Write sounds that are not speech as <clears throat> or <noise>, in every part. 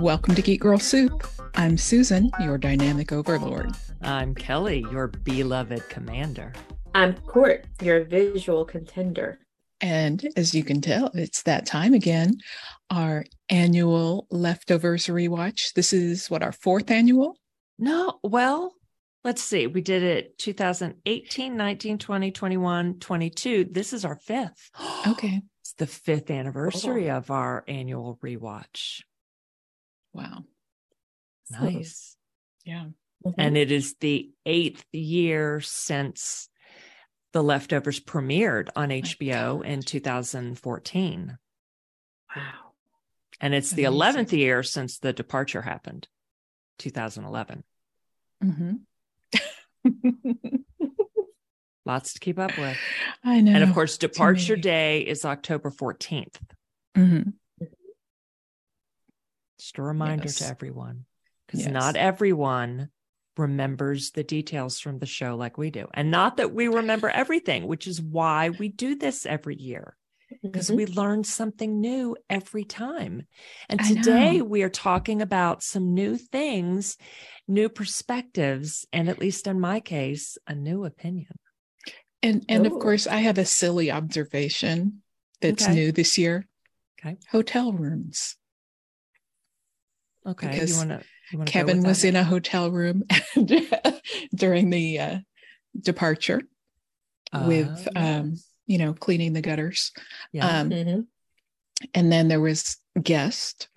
Welcome to Geek Girl Soup. I'm Susan, your dynamic overlord. I'm Kelly, your beloved commander. I'm Cort, your visual contender. And as you can tell, it's that time again. Our annual leftovers rewatch. This is what our fourth annual? No, well, let's see. We did it 2018, 19, 20, 21, 22. This is our fifth. <gasps> Okay. It's the fifth anniversary oh. of our annual rewatch. Wow. Nice. Yeah. Mhm. And it is the eighth year since The Leftovers premiered on HBO in 2014. wow. And it's the 11th year since the departure happened, 2011. hmm <laughs> Lots to keep up with. I know. And of course, Departure. Day is October 14th. Mhm. Just a reminder Yes. to everyone because Yes. not everyone remembers the details from the show like we do. And not that we remember everything, which is why we do this every year because Mhm. we learn something new every time. And today we are talking about some new things, new perspectives, and at least in my case, a new opinion. And and of course, I have a silly observation that's Okay. new this year. Okay. Hotel rooms. Okay. Because you want to, you want Kevin was in a hotel room <laughs> <laughs> during the uh, departure, with, um, you know, cleaning the gutters. yeah. Um, Mhm. and then there was guest,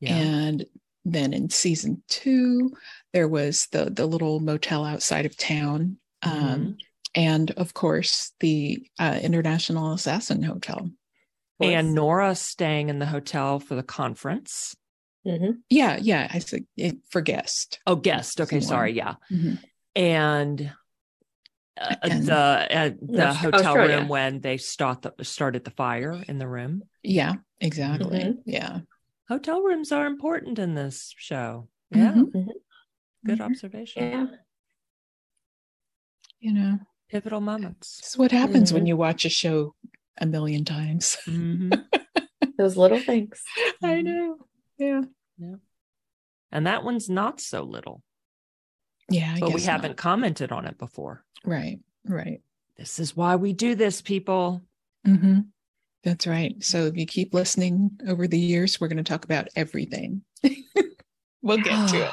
yeah. and then in season two, there was the the little motel outside of town, um, Mm-hmm. and of course the uh, International Assassin Hotel. and Nora staying in the hotel for the conference. Mhm. Yeah, yeah, I said it for guest. Oh, guest. Okay, Season sorry. one. Yeah, Mhm. and uh, And- the uh, the Aus- hotel Australia. room when they start the, started the fire in the room. Yeah, exactly. Mhm. Yeah. Hotel rooms are important in this show. Yeah, Mhm. Mhm. good Mhm. observation. Yeah. You know, Pivotal moments. this is what happens when you watch a show a million times. Mhm. <laughs> Those little things. I know. Yeah. And that one's not so little, Yeah. I but we haven't not. commented on it before. Right. Right. This is why we do this, people. hmm That's right. So if you keep listening over the years, we're going to talk about everything. <laughs> we'll get to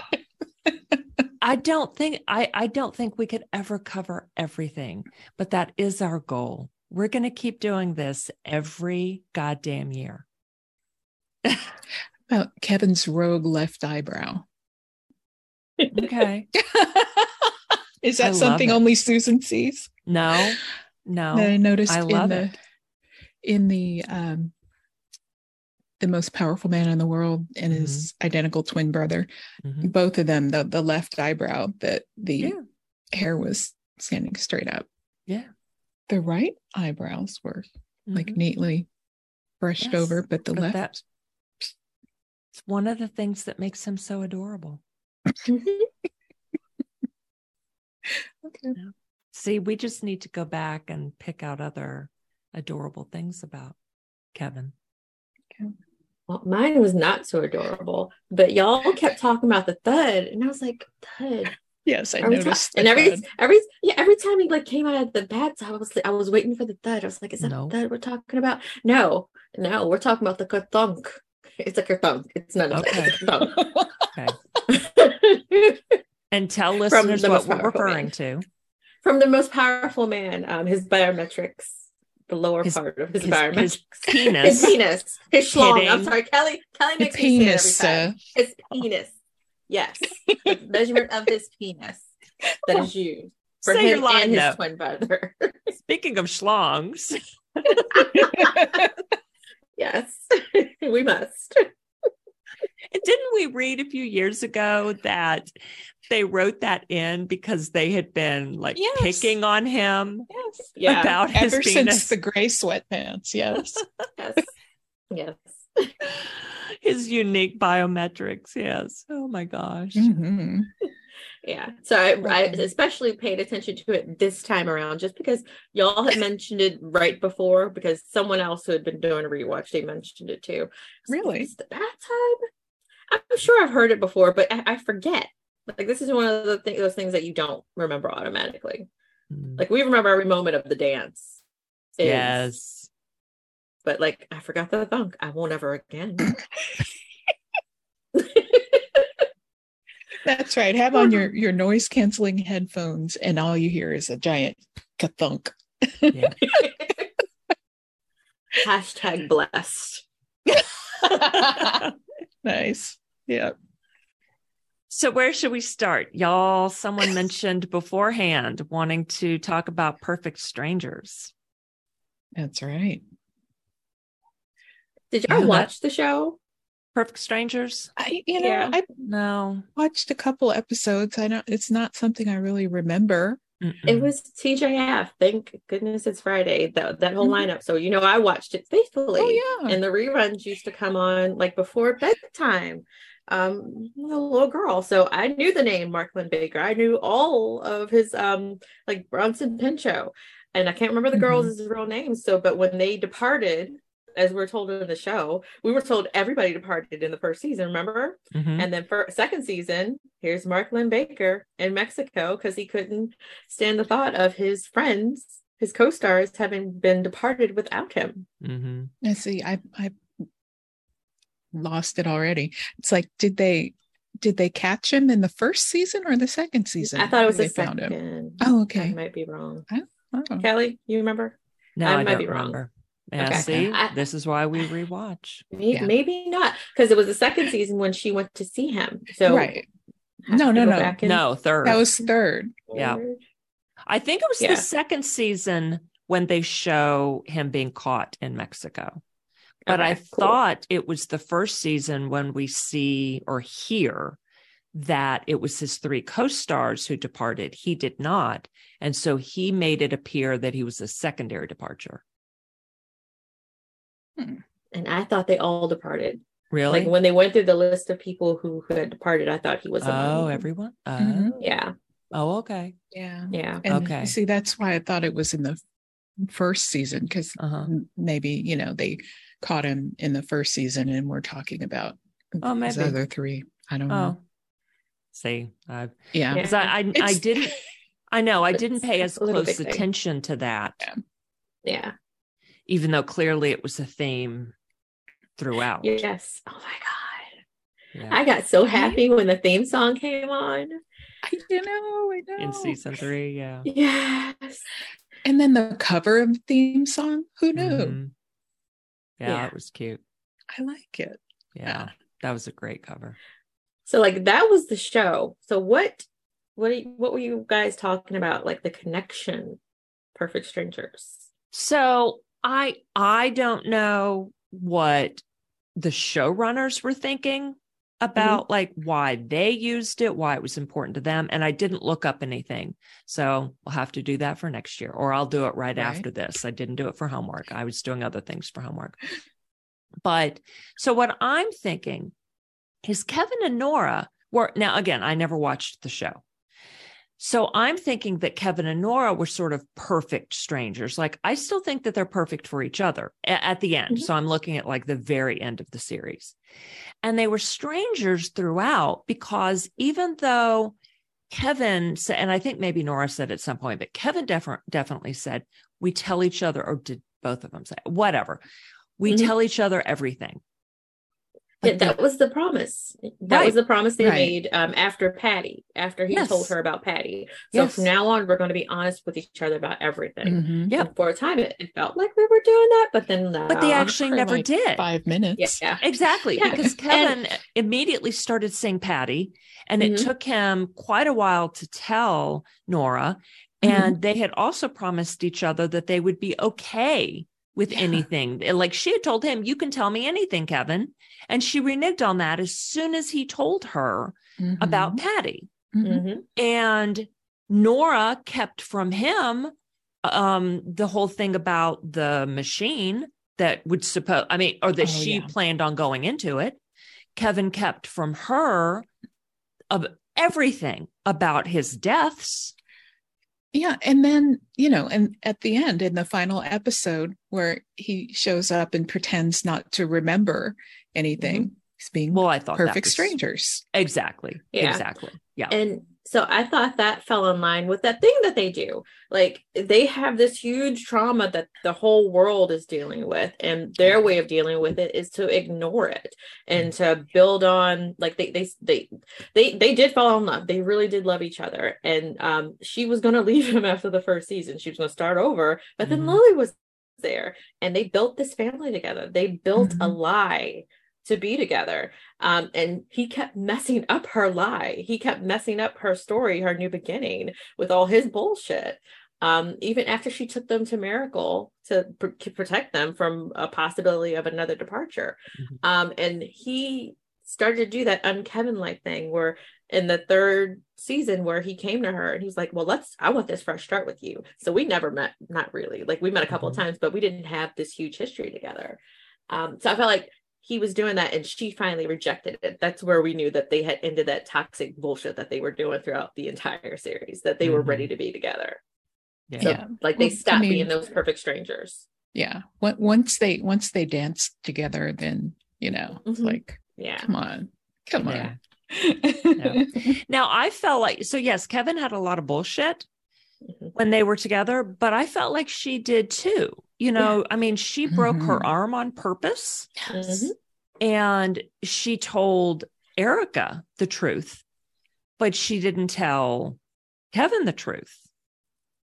it. <sighs> <laughs> I don't think I, I don't think we could ever cover everything, but that is our goal. We're going to keep doing this every goddamn year. <laughs> About Kevin's rogue left eyebrow. Okay. <laughs> Is that something it. only Susan sees? No, no. that I noticed I in the it. in the um the most powerful man in the world and his identical twin brother. Mhm. Both of them, the the left eyebrow, that the Yeah. hair was standing straight up. Yeah. The right eyebrows were like Mhm. neatly brushed Yes, over, but the but left that- It's one of the things that makes him so adorable. <laughs> Okay. See, we just need to go back and pick out other adorable things about Kevin. Well, mine was not so adorable, but y'all kept talking about the thud, and I was like, thud. Yes, I Every ti- noticed. and every thud. every yeah, every time he like came out of the bad side, I was I was waiting for the thud. I was like, is that No. the thud we're talking about? No, no, we're talking about the kerthunk. It's a kerthunk. It's none of Okay. that. Okay. And tell <laughs> listeners what we're referring man. to. From the most powerful man, um, his biometrics, the lower His- part of his, his- biometrics. <laughs> his penis. His penis. His schlong. I'm sorry, Kelly. Kelly His makes penis, me say it every time. His penis. Yes. <laughs> measurement of his penis that is used for Say your him line and his now. twin brother. Speaking of schlongs, yes. <laughs> we must. didn't we read a few years ago that they wrote that in because they had been like Yes. picking on him yes. Yeah. about his Ever penis? since the gray sweatpants, yes. <laughs> yes. Yes. his unique biometrics. Yes. Oh my gosh. Mhm. Yeah. So I, I especially paid attention to it this time around just because y'all had mentioned it right before because someone else who had been doing a rewatch, they mentioned it too. I was like, Really? The bad time? I'm sure I've heard it before, but I, I forget. Like this is one of the th- those things that you don't remember automatically. Mm. Like we remember every moment of the dance. is, yes. But like I forgot the thunk. I won't ever again. <laughs> That's right. Have on your your noise canceling headphones, and all you hear is a giant kathunk. Yeah. <laughs> <laughs> Hashtag blessed. <laughs> nice. Yeah. So where should we start? Y'all, someone mentioned beforehand wanting to talk about perfect strangers. That's right. Did y'all Yeah, watch the show? Perfect strangers? I you know Yeah. I No. watched a couple episodes. I don't. It's not something I really remember. Mm-mm. It was TGIF. Thank goodness it's Friday. That that whole Mhm. lineup. So you know I watched it faithfully. Oh yeah. and the reruns used to come on like before bedtime um a little girl so i knew the name Mark Linn-Baker i knew all of his um like bronson pinchot and i can't remember the girls' real names so but when they departed as we're told in the show we were told everybody departed in the first season remember Mhm. and then for second season here's Mark Linn-Baker in mexico because he couldn't stand the thought of his friends his co-stars having been departed without him Mhm. I see. I I lost it already. It's like, did they did they catch him in the first season or the second season? I thought it was they the second. Oh, okay. I might be wrong. Oh. Kelly, you remember? No, I I, might don't be wrong. Remember. Yeah, Okay. see, I- this is why we rewatch. Maybe, Yeah. maybe not, because it was the second season when she went to see him. So right. No, no, no. back and No, third. That was third. Yeah. I think it was Yeah. the second season when they show him being caught in Mexico. But I cool. thought it was the first season when we see or hear that it was his three co stars who departed. He did not. And so he made it appear that he was a secondary departure. And I thought they all departed. Really? Like when they went through the list of people who, who had departed, I thought he was. oh, them. everyone? Oh, Mhm. Yeah, oh, okay. Yeah. yeah. And Okay. see, that's why I thought it was in the first season because Uh-huh. maybe you know they caught him in the first season, and we're talking about Oh, his maybe. other three. I don't know. Oh, see, I Yeah. Yeah. because I I, I didn't I know I <laughs> didn't pay as close big thing. attention to that, Yeah. Even though clearly it was a theme throughout. Yes. Oh my God. Yeah. I got so happy when the theme song came on. I you know. I know. in season three, yeah. Yes. And then the cover of the theme song. Who knew? Mhm. Yeah, Yeah. it was cute. I like it. Yeah, that was a great cover. So like that was the show. So what what you- what were you guys talking about? Like the connection, Perfect Strangers. So I I don't know what the showrunners were thinking mm-hmm. about like why they used it, why it was important to them, and I didn't look up anything. So we'll have to do that for next year, or I'll do it right, Right. after this. I didn't do it for homework. I was doing other things for homework. But so what I'm thinking is Kevin and Nora were now again, I never watched the show. So I'm thinking that Kevin and Nora were sort of perfect strangers. Like I still think that they're perfect for each other at the end. Mhm. So I'm looking at like the very end of the series. And they were strangers throughout because even though Kevin said, and I think maybe Nora said at some point, but Kevin def- definitely said, we tell each other, or did both of them say, whatever, we Mhm. tell each other everything. Yeah, that was the promise. That Right. was the promise they Right. made um, after Patty, after he Yes. told her about Patty. So Yes. from now on, we're going to be honest with each other about everything. Mhm. Yep. And for a time, it, it felt like we were doing that, but then But they actually never like did. Five minutes. yeah, Exactly, Yeah, because <laughs> and- Kevin immediately started saying Patty, and it Mhm. took him quite a while to tell Nora. Mhm. And they had also promised each other that they would be okay with Yeah. anything. Like she had told him, You can tell me anything, Kevin. And she reneged on that as soon as he told her Mhm. about Patty. Mhm. Mhm. And Nora kept from him um the whole thing about the machine that would suppose I mean, or that Oh, she yeah. planned on going into it. Kevin kept from her of everything about his deaths. Yeah. And then, you know, and at the end, in the final episode where he shows up and pretends not to remember anything, mm-hmm. He's being Well, I thought that perfect was- strangers. Exactly. Yeah. Exactly. Yeah. And so I thought that fell in line with that thing that they do. Like they have this huge trauma that the whole world is dealing with, and their way of dealing with it is to ignore it and to build on. Like they they they they they did fall in love. They really did love each other. And um, she was going <laughs> to leave him after the first season. She was going to start over, but then Mhm. Lily was there, and they built this family together. They built a Mhm. lie to be together um, and he kept messing up her lie. He kept messing up her story, her new beginning, with all his bullshit. Um, even after she took them to Miracle to pr- protect them from a possibility of another departure, Mhm. um, and he started to do that unkevin like thing where in the third season where he came to her and he's like well let's i want this fresh start with you so we never met not really like we met a couple Mhm. of times but we didn't have this huge history together um so i felt like he was doing that and she finally rejected it that's where we knew that they had ended that toxic bullshit that they were doing throughout the entire series that they were Mhm. ready to be together Yeah. so Yeah. like they Well, I stopped mean- being those perfect strangers Yeah. Once they once they danced together, then you know, it's Mhm. like, yeah come on, come Yeah. on. <laughs> Now I felt like so yes, Kevin had a lot of bullshit Mhm. when they were together, but I felt like she did too. You know, I mean, she broke her Mhm. arm on purpose Mhm. and she told Erica the truth, but she didn't tell Kevin the truth.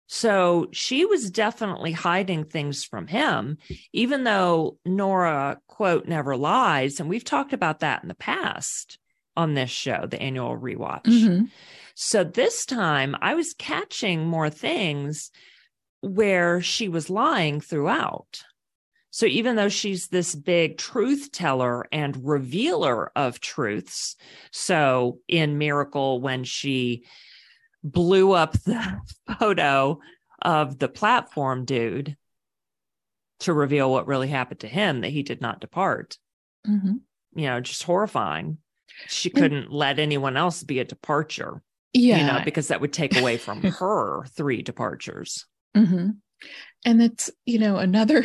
So she was definitely hiding things from him, even though Nora, quote, never lies. And we've talked about that in the past on this show, the annual rewatch. Mhm. So this time I was catching more things where she was lying throughout. So even though she's this big truth teller and revealer of truths, so in Miracle, when she blew up the <laughs> photo of the platform dude to reveal what really happened to him, that he did not depart, Mhm. you know, just horrifying. She couldn't let anyone else be a departure Yeah. you know, because that would take away from <laughs> her three departures. hmm And it's, you know, another,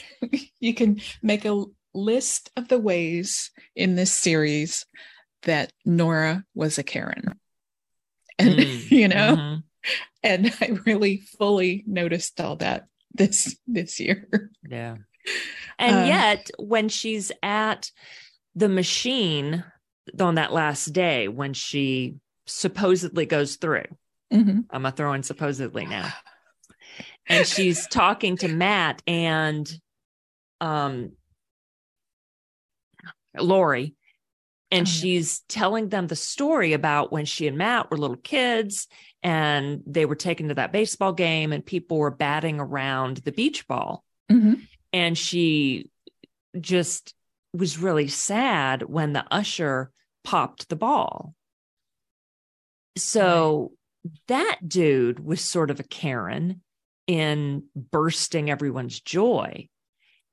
<laughs> you can make a list of the ways in this series that Nora was a Karen. And, Mm, <laughs> you know, mhm. and I really fully noticed all that this this year. Yeah. And Uh, yet, when she's at the machine on that last day, when she supposedly goes through, Mhm. I'm going to throw in supposedly now, and she's talking to Matt and um, Laurie, and Oh, yeah. she's telling them the story about when she and Matt were little kids and they were taken to that baseball game and people were batting around the beach ball. Mhm. And she just was really sad when the usher popped the ball. So that dude was sort of a Karen in bursting everyone's joy.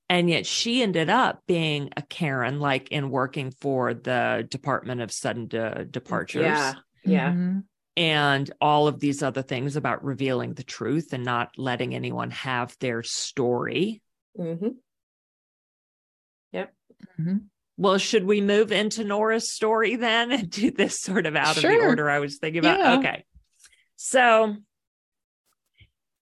And yet she ended up being a Karen, like in working for the Department of Sudden De- Departures Yeah. Yeah. Mhm. and all of these other things about revealing the truth and not letting anyone have their story. hmm Yep. Mhm. Well, should we move into Nora's story then and do this sort of out of the order I was thinking about? Yeah. Okay. So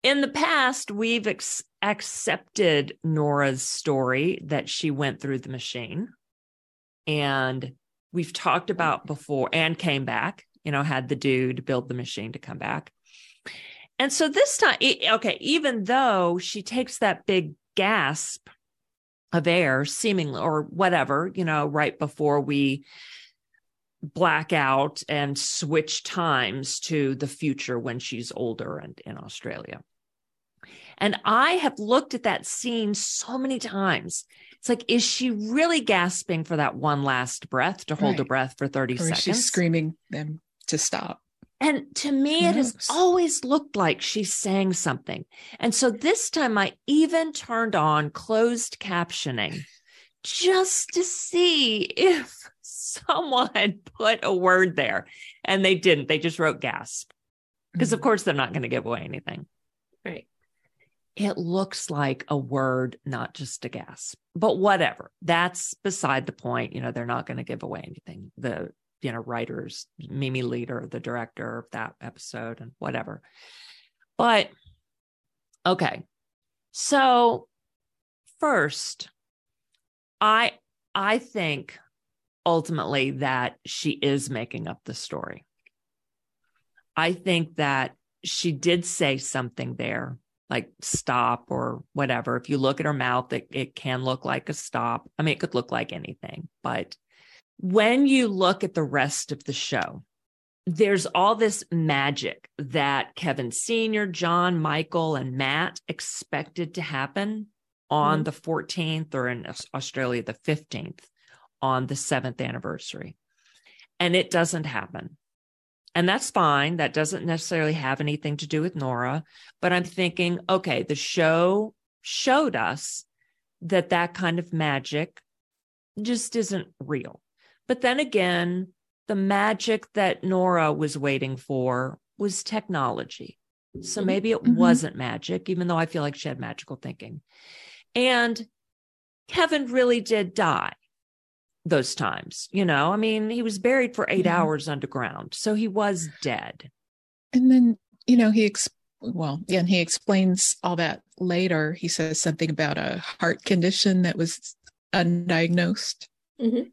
in the past, we've ex- accepted Nora's story that she went through the machine. And we've talked about before and came back, you know, had the dude build the machine to come back. And so this time, okay, even though she takes that big gasp of air, seemingly, or whatever, you know, right before we black out and switch times to the future when she's older and in Australia. And I have looked at that scene so many times. It's like, is she really gasping for that one last breath to hold a Right. breath for 30 Or seconds? she screaming them to stop? And to me, Who it has always looked like she's saying something. And so this time I even turned on closed captioning just to see if <laughs> someone <laughs> put a word there. And they didn't. They just wrote gasp. Because, of Mhm. course, they're not going to give away anything. Right. it looks like a word, not just a gasp. But whatever. That's beside the point. You know, they're not going to give away anything. The you know writers, Mimi Leder the director of that episode, and whatever. But okay, so first, I I think ultimately that she is making up the story. I think that she did say something there, like stop or whatever. If you look at her mouth, it, it can look like a stop. I mean, it could look like anything. But when you look at the rest of the show, there's all this magic that Kevin Sr., John, Michael, and Matt expected to happen on mm-hmm. the 14th or in Australia, the 15th on the seventh anniversary. And it doesn't happen. And that's fine. That doesn't necessarily have anything to do with Nora. But I'm thinking, okay, the show showed us that that kind of magic just isn't real. But then again, the magic that Nora was waiting for was technology. So mm-hmm. maybe it mm-hmm. wasn't magic, even though I feel like she had magical thinking. And Kevin really did die those times. You know, I mean, he was buried for eight yeah. hours underground, so he was dead. And then, you know, he ex- well, yeah, and he explains all that later. He says something about a heart condition that was undiagnosed. Mm-hmm.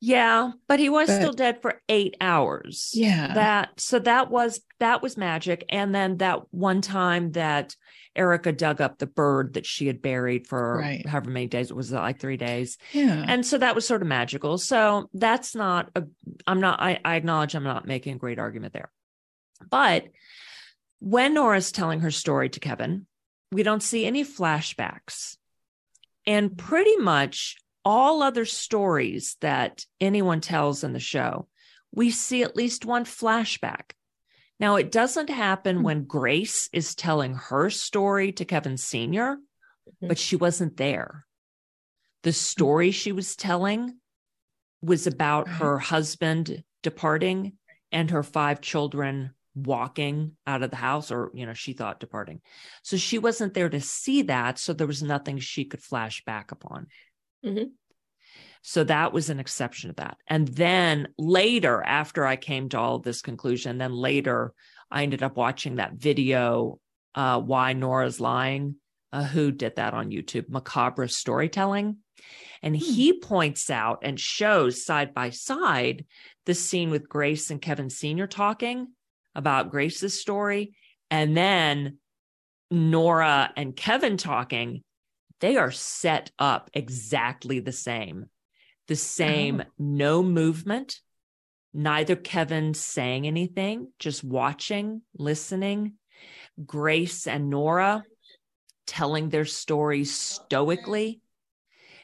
Yeah, but he was but, still dead for eight hours. Yeah, that so that was that was magic. And then that one time that Erica dug up the bird that she had buried for right. however many days. It was like three days? Yeah. And so that was sort of magical. So that's not a, I'm not, I, I acknowledge I'm not making a great argument there. But when Nora's telling her story to Kevin, we don't see any flashbacks. And pretty much all other stories that anyone tells in the show, we see at least one flashback. Now, it doesn't happen hmm. when Grace is telling her story to Kevin Sr., mm-hmm. but she wasn't there. The story she was telling was about her husband departing and her five children walking out of the house, or, you know, she thought departing. So she wasn't there to see that. So there was nothing she could flash back upon. Mm-hmm. So that was an exception to that. And then later, after I came to all this conclusion, then later I ended up watching that video, uh, Why Nora's Lying. Uh, who did that on YouTube? Macabre storytelling. And hmm. he points out and shows side by side the scene with Grace and Kevin Sr. talking about Grace's story. And then Nora and Kevin talking, they are set up exactly the same the same oh. no movement, neither Kevin saying anything, just watching, listening. Grace and Nora telling their stories stoically,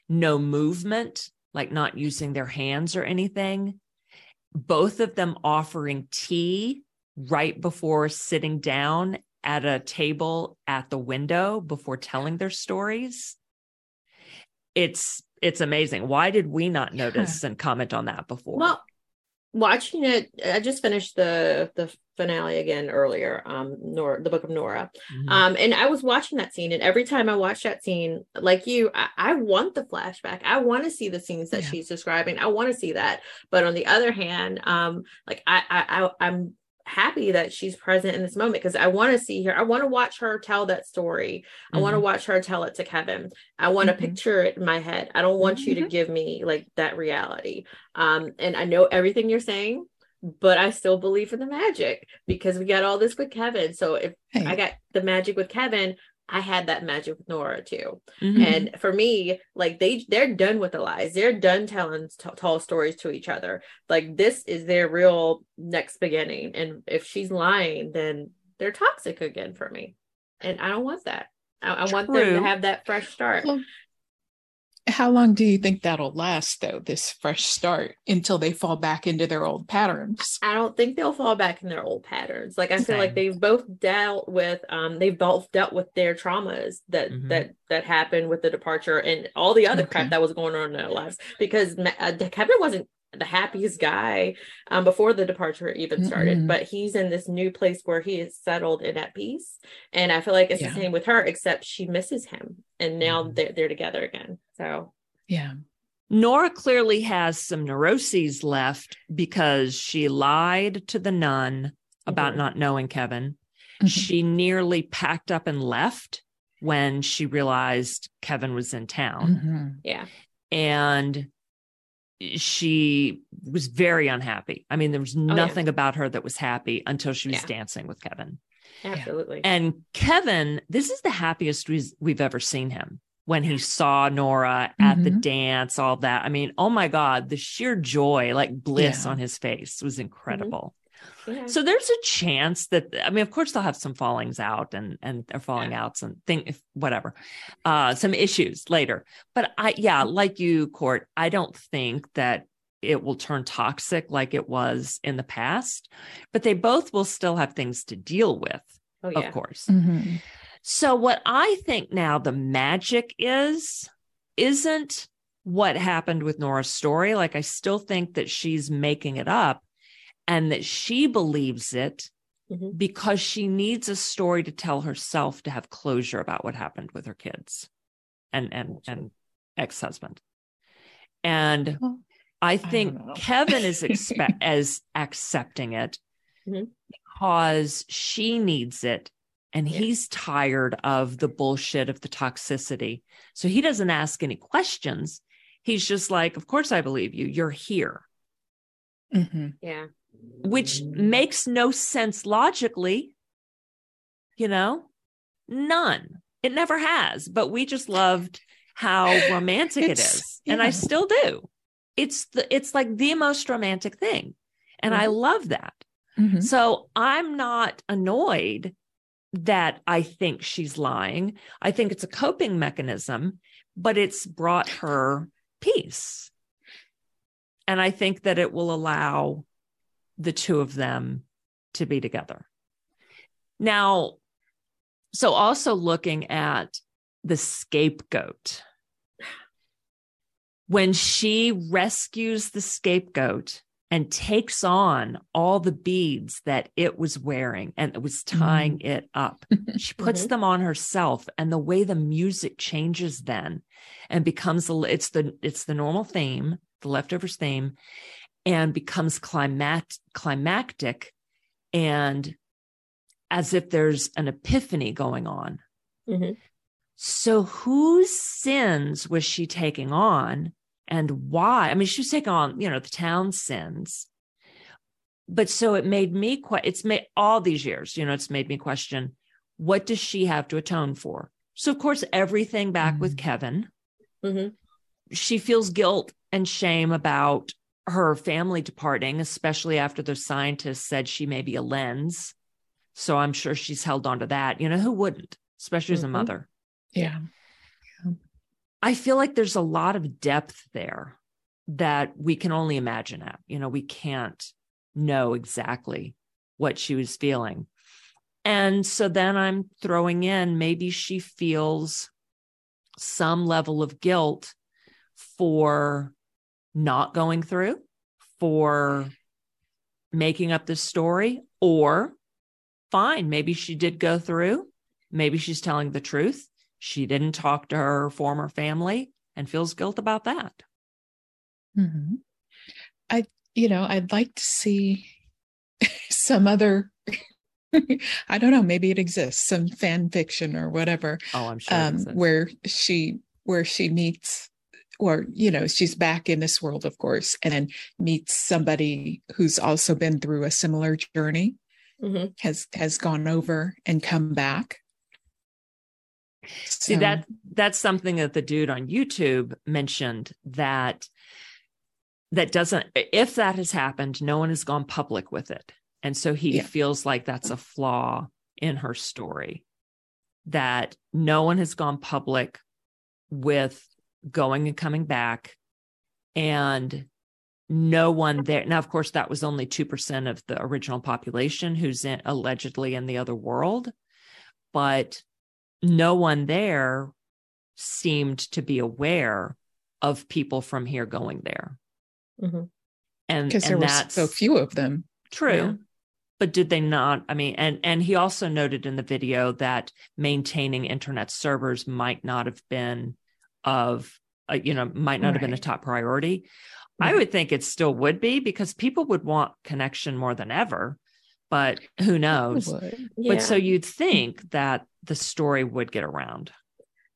no movement, like not using their hands or anything. Both of them offering tea right before sitting down at a table at the window before telling their stories. It's it's amazing. Why did we not notice yeah. and comment on that before? Well, watching it, I just finished the the finale again earlier, um, Nora, the book of Nora. Mm-hmm. Um, and I was watching that scene, and every time I watch that scene, like you, I, I want the flashback. I want to see the scenes that yeah. she's describing. I want to see that. But on the other hand, um, like I, I, I I'm happy that she's present in this moment because I want to see her. I want to watch her tell that story. Mm-hmm. I want to watch her tell it to Kevin. I want to mm-hmm. picture it in my head. I don't want mm-hmm. you to mm-hmm. give me like that reality. Um, and I know everything you're saying, but I still believe in the magic because we got all this with Kevin. So if hey. I got the magic with Kevin, I had that magic with Nora too. Mm-hmm. And for me, like they they're done with the lies. They're done telling t- tall stories to each other. Like this is their real next beginning. And if she's lying, then they're toxic again for me. And I don't want that. I, I want them to have that fresh start. Well, how long do you think that'll last though this fresh start until they fall back into their old patterns i don't think they'll fall back in their old patterns like i feel like they've both dealt with um they've both dealt with their traumas that mm-hmm. that that happened with the departure and all the other okay. crap that was going on in their lives because uh, kevin wasn't the happiest guy um, before the departure even started Mm-mm. but he's in this new place where he is settled and at peace and i feel like it's Yeah. the same with her except she misses him and now Mhm. they're, they're together again so Yeah. Nora clearly has some neuroses left because she lied to the nun about Mhm. not knowing Kevin. Mhm. She nearly packed up and left when she realized Kevin was in town. Mhm. yeah And she was very unhappy. I mean, there was nothing about her that was happy until she was Yeah. dancing with Kevin. absolutely And Kevin, this is the happiest we've, we've ever seen him when he saw Nora at the Mhm. dance, all that. I mean, oh my God, the sheer joy, like bliss Yeah. on his face was incredible. Yeah. So there's a chance that I mean, of course, they'll have some fallings out and and or falling outs and thing whatever, uh, some issues later. But I yeah, like you, Cort, I don't think that it will turn toxic like it was in the past, but they both will still have things to deal with, oh yeah of course. Mhm. So what I think now the magic is isn't what happened with Nora's story. Like I still think that she's making it up and that she believes it Mhm. because she needs a story to tell herself to have closure about what happened with her kids and and and ex-husband. And Well, I think know. Kevin is expe- <laughs> as accepting it Mhm. because she needs it and Yeah. he's tired of the bullshit of the toxicity. So he doesn't ask any questions. He's just like, Of course, I believe you. You're here, Mhm. yeah which makes no sense logically. You know, none. It never has. But we just loved how <laughs> romantic it It's- is. <laughs> And I still do. It's the it's like the most romantic thing. And I love that. Mhm. So I'm not annoyed that I think she's lying. I think it's a coping mechanism, but it's brought her peace. And I think that it will allow the two of them to be together. Now, so also looking at the scapegoat. When she rescues the scapegoat and takes on all the beads that it was wearing and it was tying it up, she <laughs> puts Mhm. them on herself and the way the music changes then and becomes a, it's the it's the normal theme the leftovers theme and becomes climat, climactic and as if there's an epiphany going on Mhm. so whose sins was she taking on and why i mean she was taking on you know the town's sins but so it made me quite it's made all these years you know it's made me question what does she have to atone for so of course everything back with Mm. kevin Mhm. she feels guilt and shame about her family departing especially after the scientists said she may be a lens so i'm sure she's held on to that you know who wouldn't especially as a Mhm. mother Yeah. I feel like there's a lot of depth there that we can only imagine at. You know, we can't know exactly what she was feeling. And so then I'm throwing in maybe she feels some level of guilt for not going through, for making up this story, or fine, maybe she did go through. Maybe she's telling the truth. She didn't talk to her former family and feels guilt about that. Mhm. I, you know, I'd like to see <laughs> some other, <laughs> I don't know, maybe it exists, some fan fiction or whatever, Oh, I'm sure. um, where she, where she meets, or, you know, she's back in this world, of course, and then meets somebody who's also been through a similar journey, Mhm. has, has gone over and come back. See So- that that's something that the dude on YouTube mentioned that that doesn't if that has happened, no one has gone public with it. And so he Yeah. feels like that's a flaw in her story. That no one has gone public with going and coming back and no one there. Now, of course, that was only 2% of the original population who's in, allegedly in the other world, but no one there seemed to be aware of people from here going there. Mhm. And because there were that's so few of them. true. Yeah. But did they not? I mean, and and he also noted in the video that maintaining internet servers might not have been of, uh, you know, might not have been a top priority. I would think it still would be because people would want connection more than ever. But who knows? Yeah. But so you'd think that the story would get around.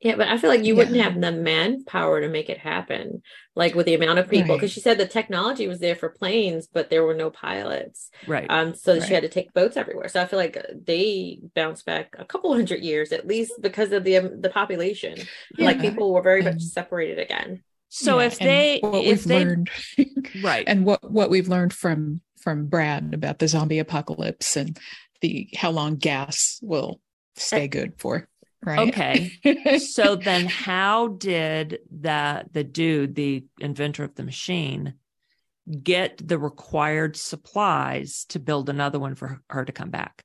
Yeah, but I feel like you wouldn't have the manpower to make it happen, like with the amount of people. Right. Because she said the technology was there for planes, but there were no pilots. Right. Um, so she had to take boats everywhere. So I feel like they bounced back a couple <laughs> hundred years at least because of the um, the population. Like people were very much separated again. so Yeah, if and they, what if we've they, learned, <laughs> right. and what what we've learned from from Brad about the zombie apocalypse and the how long gas will stay good for, right? Okay. so then how did that the dude the inventor of the machine get the required supplies to build another one for her to come back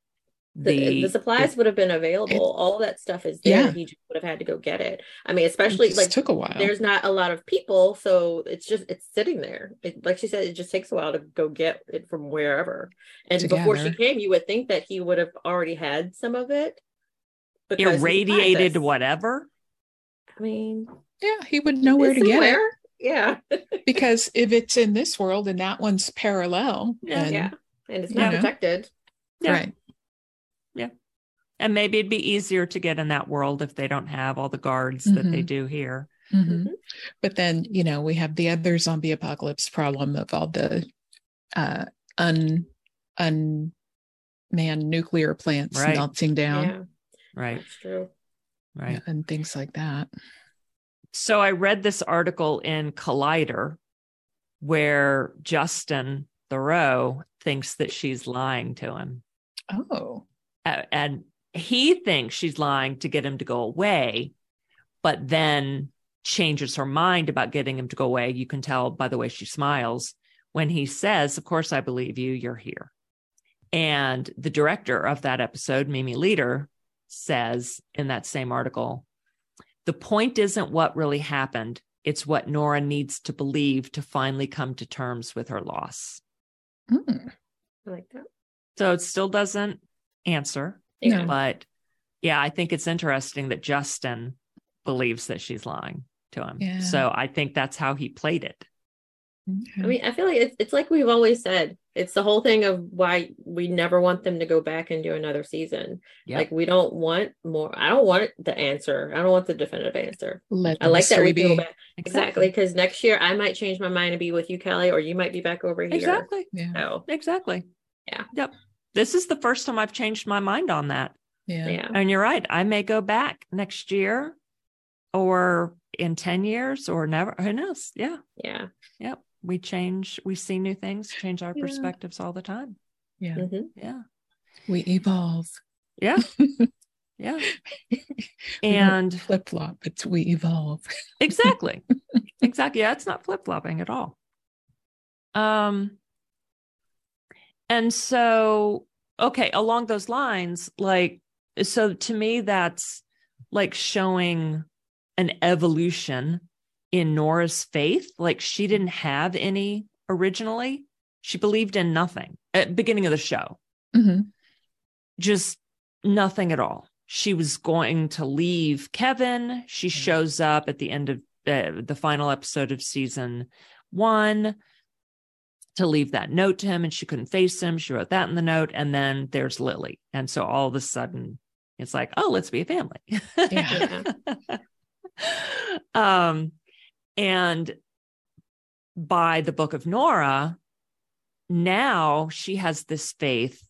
The, the, supplies would have been available. it- All that stuff is there. Yeah. He just would have had to go get it. I mean, especially just like took a while. there's not a lot of people, so it's just it's sitting there. It, like she said, it just takes a while to go get it from wherever. And before she came, you would think that he would have already had some of it. Because irradiated whatever I mean, yeah, he would know where to get it. Yeah, <laughs> because if it's in this world and that one's parallel, Yeah. then- yeah, and it's not know. protected. Yeah. right? and maybe it'd be easier to get in that world if they don't have all the guards that they Mhm. do here Mhm. Mhm. But then you know we have the other zombie apocalypse problem of all the uh, un unmanned nuclear plants Right. melting down Yeah, right that's true. right and things like that. so i read this article in collider where Justin Theroux thinks that she's lying to him Oh, and he thinks she's lying to get him to go away, but then changes her mind about getting him to go away. You can tell by the way she smiles when he says, Of course, I believe you, you're here. And the director of that episode, Mimi Leder, says in that same article, the point isn't what really happened. It's what Nora needs to believe to finally come to terms with her loss. Hmm. I like that. So it still doesn't answer. Yeah, But yeah, I think it's interesting that Justin believes that she's lying to him. Yeah. So I think that's how he played it. I mean, I feel like it's it's like we've always said. It's the whole thing of why we never want them to go back and do another season. Yep. Like we don't want more. I don't want the answer. I don't want the definitive answer. let I like that we mystery can go back exactly because next year I might change my mind and be with you, Kelly, or you might be back over here. Exactly. Yeah, So Exactly. Yeah. Yep. This is the first time I've changed my mind on that. yeah, yeah, And you're right. I may go back next year or in 10 years or never. Who knows? Yeah. yeah. Yep. We change, we see new things, change our Yeah. perspectives all the time. yeah. Mhm. Yeah. We evolve. Yeah. <laughs> Yeah. And Flip flop. It's we evolve. <laughs> exactly exactly yeah it's not flip-flopping at all um and so okay along those lines like so to me that's like showing an evolution in nora's faith like she didn't have any originally she believed in nothing at beginning of the show Mhm. just nothing at all. She was going to leave Kevin. She shows up at the end of uh, the final episode of season one to leave that note to him, and she couldn't face him. She wrote that in the note. And then there's Lily. And so all of a sudden, it's like, oh, let's be a family. Yeah. <laughs> um, and by the book of Nora, now she has this faith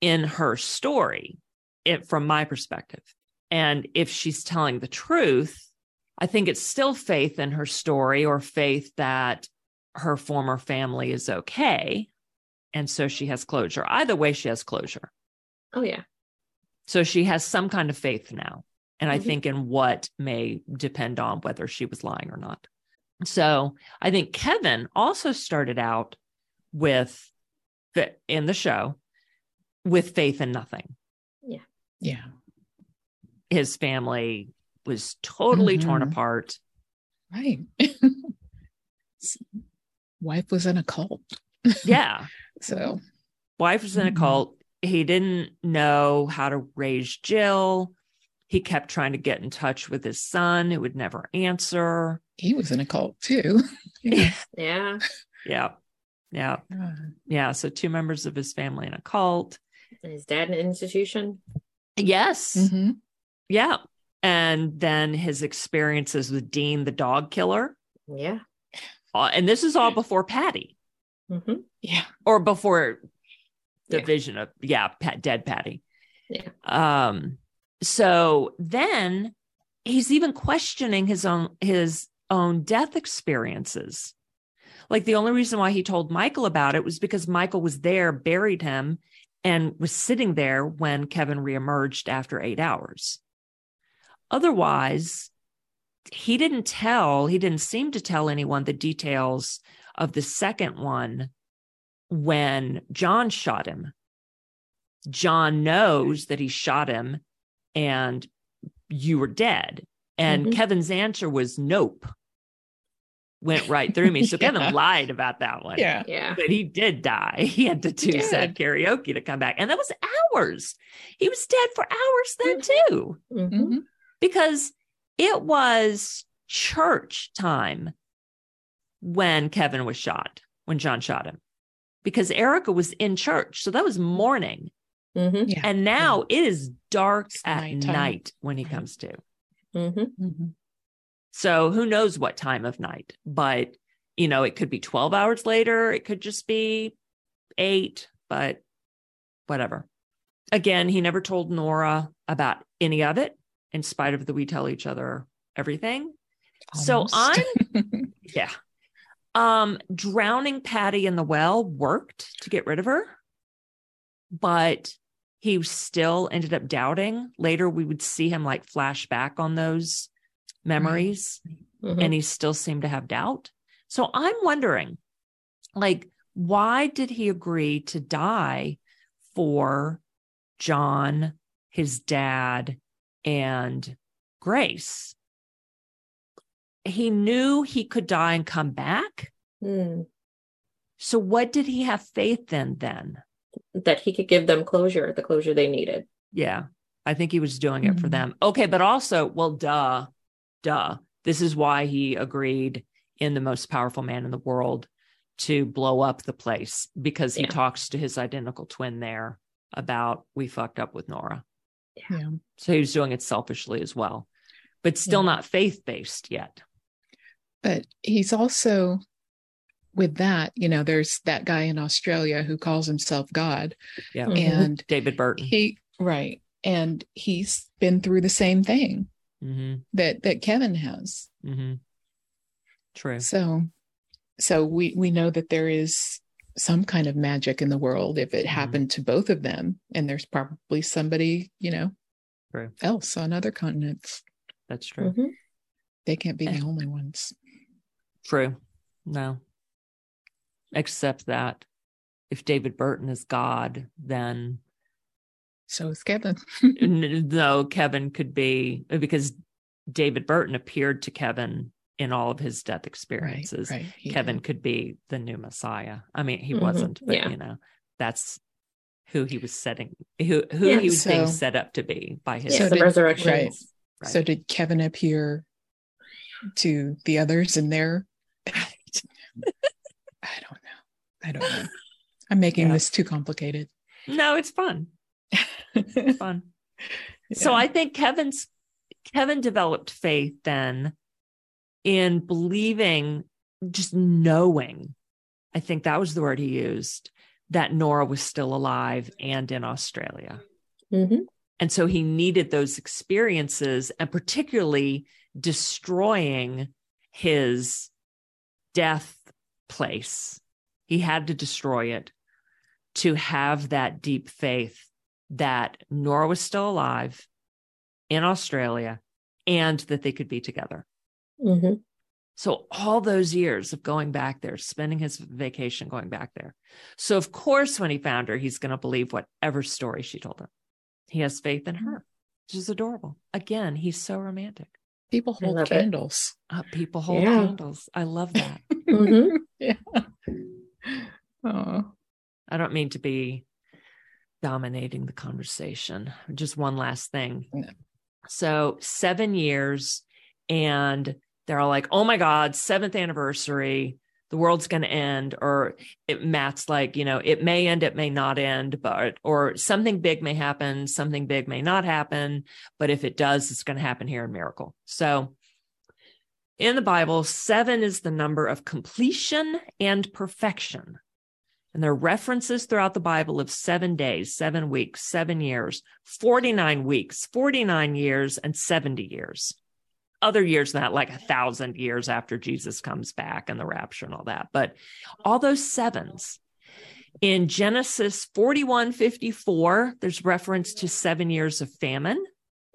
in her story it, from my perspective. And if she's telling the truth, I think it's still faith in her story or faith that her former family is okay. And so she has closure. Either way, she has closure. Oh yeah. So she has some kind of faith now. And I Mhm. think in what may depend on whether she was lying or not. So I think Kevin also started out with the, in the show with faith in nothing. Yeah. Yeah. His family was totally torn Mhm. apart. Right. <laughs> wife was in a cult. <laughs> Yeah. So Wife was in a Mhm. cult. He didn't know how to raise Jill. He kept trying to get in touch with his son, who would never answer. he was in a cult too. <laughs> Yeah. Yeah. Yeah. Yeah. Yeah. So two members of his family in a cult. And his dad in an institution. Yes. mhm. Yeah. And then his experiences with Dean, the dog killer. Yeah. Uh, and this is all before Patty hmm Yeah. or before the Yeah. vision of, yeah, Pat, dead Patty. Yeah. Um, so then he's even questioning his own, his own death experiences. Like the only reason why he told Michael about it was because Michael was there, buried him, and was sitting there when Kevin reemerged after eight hours. Otherwise, he didn't tell, he didn't seem to tell anyone the details of the second one when John shot him. John knows that he shot him and you were dead. And Mhm. Kevin's answer was nope. Went right through me. So <laughs> Yeah. Kevin lied about that one. Yeah. Yeah. But he did die. He had to do did. sad karaoke to come back. And that was hours. He was dead for hours then too hmm Mhm. because it was church time when Kevin was shot, when John shot him, because Erika was in church. So that was morning. Hmm Yeah. And now it is dark It's at nighttime. night when he comes to. hmm Mhm. So who knows what time of night, but you know, it could be 12 hours later, it could just be eight, but whatever. Again, he never told Nora about any of it, in spite of the we tell each other everything. So Almost. I'm <laughs> yeah. Um, drowning Patty in the well worked to get rid of her, but he still ended up doubting. Later, we would see him like flash back on those memories, hmm and he still seemed to have doubt. So I'm wondering, like, why did he agree to die for John, his dad, and Grace? He knew he could die and come back. Mm. So what did he have faith in then? That he could give them closure, the closure they needed. Yeah. I think he was doing it for Mhm. them. Okay, but also, well, duh, duh. This is why he agreed in the most powerful man in the world to blow up the place because he Yeah. talks to his identical twin there about we fucked up with Nora. yeah. So he was doing it selfishly as well, but still Yeah. not faith based yet. But he's also with that, you know, there's that guy in Australia who calls himself God. Yeah. Mhm. And David Burton. he right. And he's been through the same thing hmm that that Kevin has. hmm True. So so we we know that there is some kind of magic in the world if it Mhm. happened to both of them. And there's probably somebody, you know, True. else on other continents. That's true. Mhm. They can't be Eh. the only ones. True. No. Except that if David Burton is God, then So is Kevin. <laughs> no, Kevin could be because David Burton appeared to Kevin in all of his death experiences. Right. he Kevin did. could be the new Messiah. I mean, he Mhm. wasn't, but Yeah. you know, that's who he was setting, who who Yeah. he was being set up to be by his. So did- resurrection. right. Right. So did Kevin appear to the others in their I don't know. I don't know. <laughs> I'm making Yeah. this too complicated. no, it's fun. It's fun. <laughs> So I think Kevin's Kevin developed faith then in believing, just knowing. I think that was the word he used that Nora was still alive and in Australia. hmm And so he needed those experiences and particularly destroying his death place. He had to destroy it to have that deep faith that Nora was still alive in Australia and that they could be together. hmm So all those years of going back there, spending his vacation going back there. So of course, when he found her, he's going to believe whatever story she told him. He has faith in her. She's adorable. Again, he's so romantic. People hold candles. Uh, people hold Yeah. candles. I love that. Mhm. <laughs> yeah. <laughs> Oh, I don't mean to be dominating the conversation. Just one last thing. No. So, seven years, and they're all like, oh my God, seventh anniversary. The world's going to end. Or it, Matt's like, you know, it may end, it may not end, but, or something big may happen, something big may not happen. But if it does, it's going to happen here in Miracle. So, in the Bible, seven is the number of completion and perfection. And there are references throughout the Bible of seven days, seven weeks, seven years, 49 weeks, 49 years, and 70 years. Other years than that, like a thousand years after Jesus comes back and the rapture and all that. But all those sevens. In Genesis 41 54, there's reference to seven years of famine.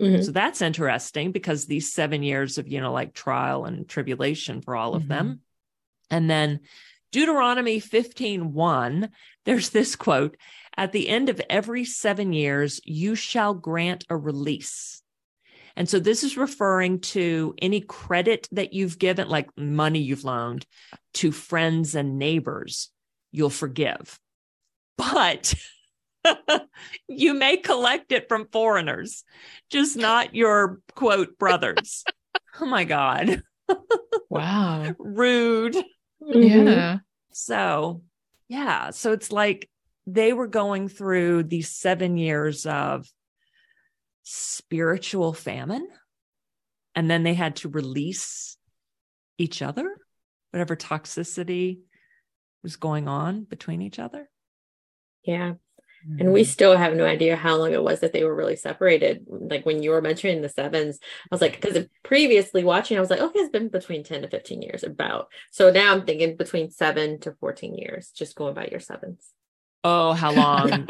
Mhm. So that's interesting because these seven years of, you know, like trial and tribulation for all of Mhm. them. And then Deuteronomy 15 1, there's this quote At the end of every seven years, you shall grant a release. And so this is referring to any credit that you've given, like money you've loaned to friends and neighbors, you'll forgive. But <laughs> you may collect it from foreigners, just not your quote brothers. <laughs> oh my God. wow. <laughs> Rude. Yeah. Mm-hmm. So, yeah. So it's like they were going through these seven years of spiritual famine. And then they had to release each other, whatever toxicity was going on between each other. Yeah. And we still have no idea how long it was that they were really separated. Like when you were mentioning the sevens, I was like, because previously watching, I was like, okay, it's been between 10 to 15 years about. So now I'm thinking between seven to 14 years, just going by your sevens. Oh, how <laughs> long?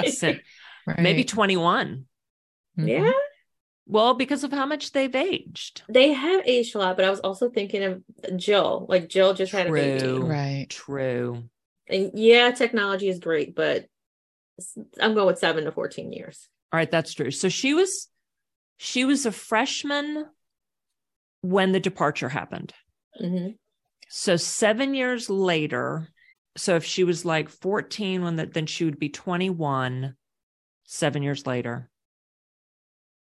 Right. maybe 21. Mhm. Yeah. Well, because of how much they've aged. They have aged a lot, but I was also thinking of Jill. Like Jill just had a baby. True. Right. True. And yeah, technology is great, but s- I'm going with seven to 14 years. All right, that's true. So she was she was a freshman when the departure happened. hmm So 7 years later, so if she was like 14 when that then she would be 21 7 years later.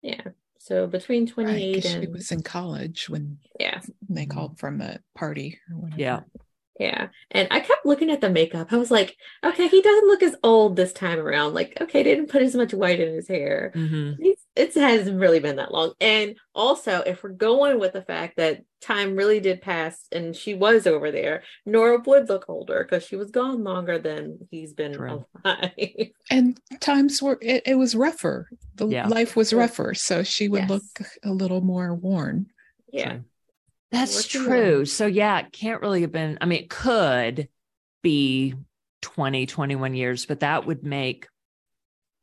Yeah. So between Right, 28 'cause she was in college when yeah. they called from a party or whatever. Yeah. Yeah. And I kept looking at the makeup. I was like, okay, he doesn't look as old this time around. Like, okay, they didn't put as much white in his hair. Mhm. It hasn't really been that long. And also, if we're going with the fact that time really did pass and she was over there, Nora would look older because she was gone longer than he's been True. alive. <laughs> And times were it, it was rougher. The Yeah. life was rougher, so she would Yes. look a little more worn. yeah. True. That's Working true. on- So yeah, it can't really have been I mean it could be 20 21 years, but that would make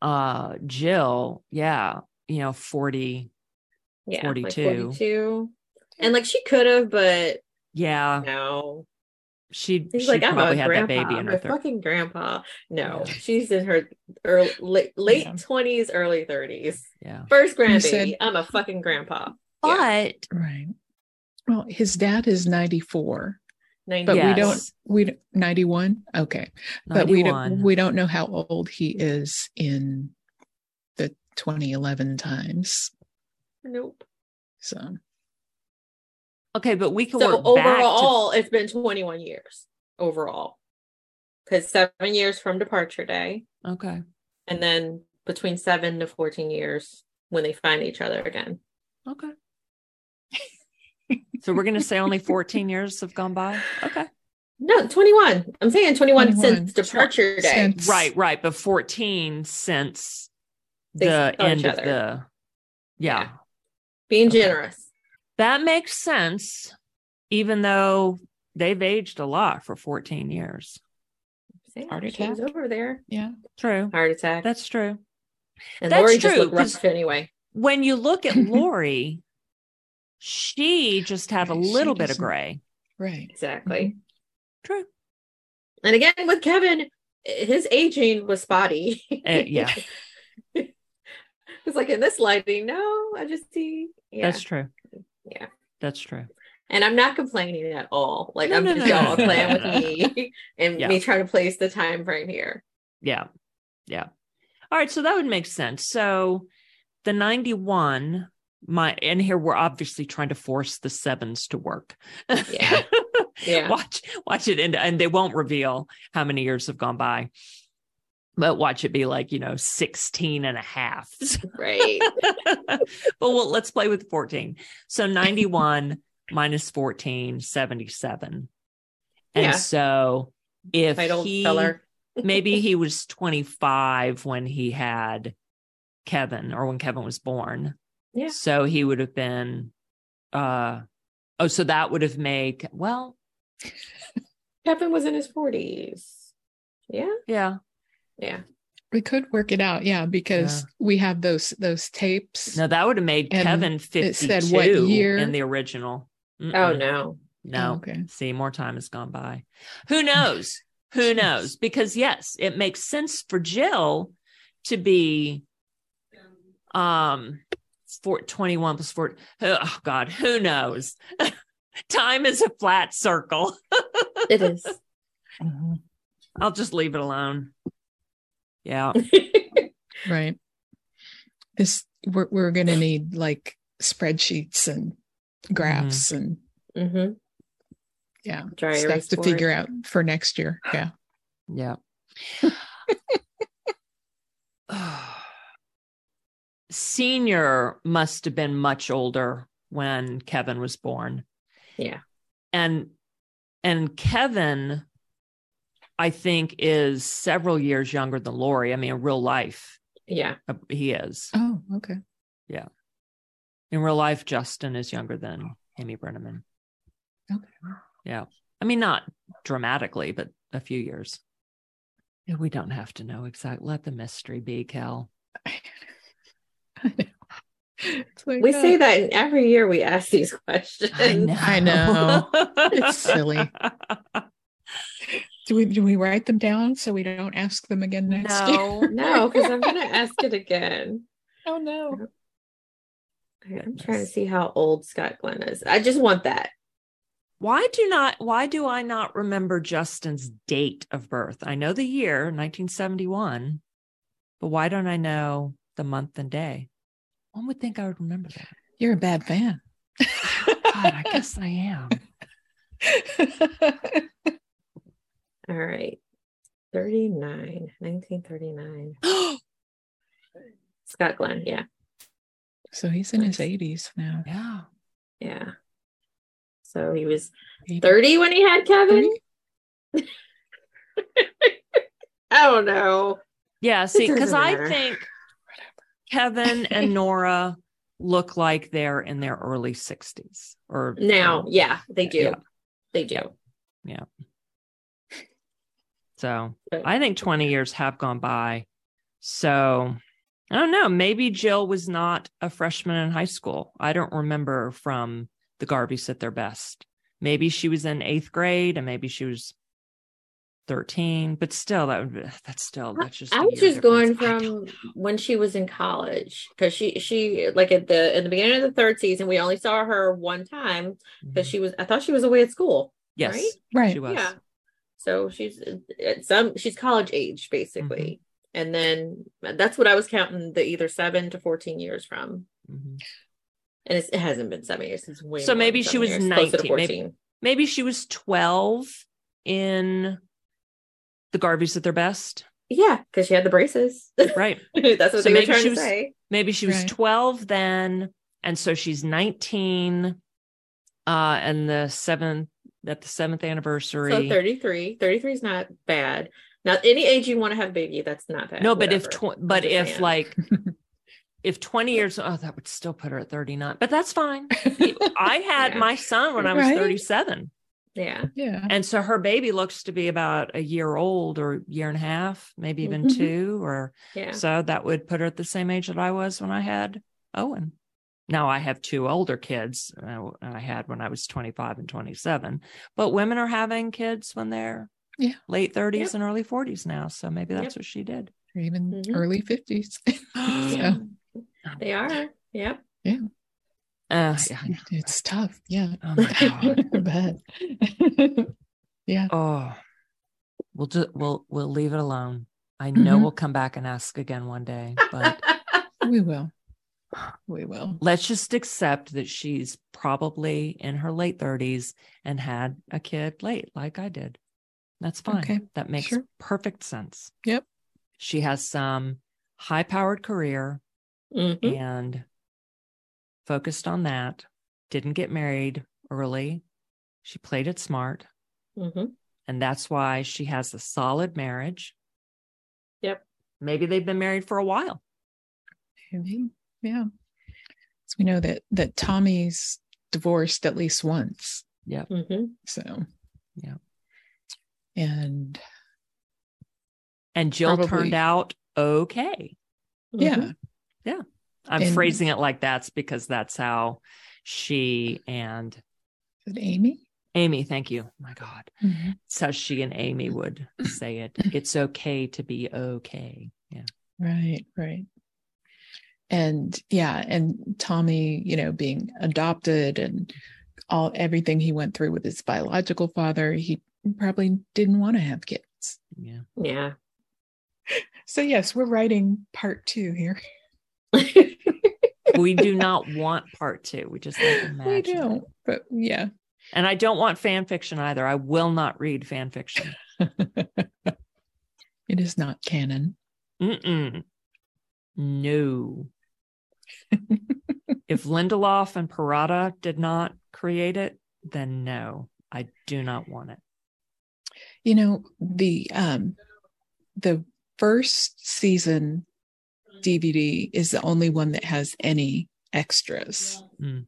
uh Jill, yeah, you know, 40 Yeah. 42. Like 42. And like she could have, but yeah, no. she He's she like, I'm probably a had grandpa. that baby in I'm her a third. fucking grandpa. No, Yeah. she's in her early, late, late Yeah. 20s, early 30s. Yeah. First You grandbaby. said- I'm a fucking grandpa. But Right. Well, his dad is 94, 90. but we don't we don't- 91. Okay. But we don't we don't know how old he is in the 2011 times. Nope. So, okay, but we can So work back to overall, it's been 21 years overall. Because seven years from departure day, Okay. and then between seven to 14 years when they find each other again. Okay. So we're going to say only 14 years have gone by. Okay. No, 21. I'm saying 21, 21. since departure day. Since- Right, right. But 14 since They the end of the. Yeah. Yeah. Being Okay. generous. That makes sense, even though they've aged a lot for 14 years. Saying Heart she was attack? over there. yeah. True. Heart attack. That's true. and that's Laurie just true, looked rough 'cause- anyway. When you look at <clears throat> Laurie, she just had a Right, she little bit of gray. Right. Exactly. True. And again, with Kevin, his aging was spotty. Uh, yeah. <laughs> It's like in this lighting, no, I just see. Yeah. That's true. Yeah. That's true. And I'm not complaining at all. Like No, I'm no, just no, y'all no, playing no, with me <laughs> and Yeah. me trying to place the time frame here. Yeah. Yeah. All right. So that would make sense. So the 91, my, and here we're obviously trying to force the sevens to work. Yeah. <laughs> Yeah. watch, watch it. And, and they won't reveal how many years have gone by, but watch it be like, you know, 16 and a half. Right. <laughs> but well, let's play with 14. So 91 <laughs> minus 14, 77. And Yeah. so if Title he, feller. maybe he was 25 when he had Kevin or when Kevin was born. Yeah. So he would have been uh oh so that would have made well <laughs> Kevin was in his 40s. Yeah. yeah Yeah. We could work it out, yeah, because we have those those tapes. no that would have made And Kevin it 52 said what year? in the original. Oh Mm-mm. no. No. Oh, okay. See, more time has gone by. Who knows? <laughs> Who knows? Because yes, it makes sense for Jill to be um for 21 plus 4. Oh God, who knows? <laughs> time is a flat circle. <laughs> It is. I'll just leave it alone. Yeah. <laughs> Right. This we're we're gonna need like spreadsheets and graphs and mm-hmm. yeah Dry stuff erase to board. figure out for next year. Yeah. Yeah. <sighs> Senior must have been much older when Kevin was born. Yeah. And and Kevin I think is several years younger than Laurie. I mean in real life Yeah. uh, he is. Oh, okay. Yeah. In real life Justin is younger than Amy Brenneman. Okay. Yeah. I mean not dramatically but a few years. Yeah, we don't have to know exactly. Let the mystery be, Cal. <laughs> <laughs> I know. It's like, We uh, say that and every year we ask these questions. I know. <laughs> It's silly. Do we do we write them down so we don't ask them again next year? <laughs> No, No, because I'm gonna ask it again. Oh no. I'm trying to see how old Scott Glenn is. I just want that. Why do not why do I not remember Justin's date of birth? I know the year, 1971, but why don't I know the month and day? One would think I would remember that. You're a bad fan. God, I guess I am. <laughs> All right. 39, 1939. <gasps> Scott Glenn, yeah. so he's in his 80s now. Yeah. Yeah. So he was 30 when he had Kevin? <laughs> I don't know. Yeah, see, because I think Kevin and <laughs> Nora look like they're in their early 60s or Now, yeah, they do. Yeah. They do. Yeah. <laughs> So I think 20 years have gone by. So I don't know. Maybe Jill was not a freshman in high school. I don't remember from the Garveys at their best. Maybe she was in eighth grade and maybe she was 13, but still, that would be, that's still, that's just, I a was just going from when she was in college because she she like at the in the beginning of the third season we only saw her one time because she was I thought she was away at school. yes, right? Right. she was. Yeah. So she's at some she's college age basically. Mm-hmm. And then that's what I was counting the either seven to 14 years from. Mhm. And it's, it hasn't been seven years. It's way So maybe she was years, 19, maybe- Maybe she was 12 in the Garveys at their best. Yeah, because she had the braces. Right. <laughs> that's what So they were trying she to was- say. Maybe she was Right. 12 then. And so she's 19 uh and the seventh at the seventh anniversary. So 33. 33 is not bad. Not any age you want to have a baby, that's not bad. no, but if whatever. tw- but if saying. like <laughs> if 20 years oh that would still put her at 39. But that's fine. <laughs> I had Yeah. my son when I was Right. 37. Yeah. Yeah. And so her baby looks to be about a year old or year and a half, maybe even Mhm. two or Yeah. So that would put her at the same age that I was when I had Owen. Now I have two older kids uh, I had when I was 25 and 27, but women are having kids when they're Yeah. late 30s Yep. and early 40s now. So maybe that's Yep. what she did. Or even Mhm. early 50s. <laughs> <gasps> Yeah. So, They are. Yep. Yeah. Uh, It's, yeah. it's tough. Yeah. Oh my <laughs> God. Bet. <laughs> yeah. Oh, we'll just we'll we'll leave it alone. I know Mhm. we'll come back and ask again one day, but <laughs> We will. We will. let's just accept that she's probably in her late 30s and had a kid late, like I did. That's fine. Okay, That makes sure. perfect sense. Yep. She has some high powered career Mhm. and focused on that. Didn't get married early. She played it smart. Mhm. And that's why she has a solid marriage. Yep. Maybe they've been married for a while. Maybe. Yeah. So we know that that Tommy's divorced at least once. Yep. Mhm. So Yeah. And And Jill Probably. turned out okay. Mhm. yeah. I'm And- phrasing it like that's because that's how she and Aimee? Aimee, thank you. My God. Mhm. It's how she and Aimee would say it. <clears throat> It's okay to be okay. Yeah. Right, right. And yeah, and Tommy, you know, being adopted and all everything he went through with his biological father, he probably didn't want to have kids. Yeah. Yeah. <laughs> So yes, we're writing part two here. <laughs> we do not want part two. We just like <laughs> imagine. we don't, but yeah. And I don't want fan fiction either. I will not read fan fiction. <laughs> it is not canon. Mm-mm. No. <laughs> if Lindelof and Perrotta did not create it, then no, I do not want it. You know, the um the first season DVD is the only one that has any extras. Mm.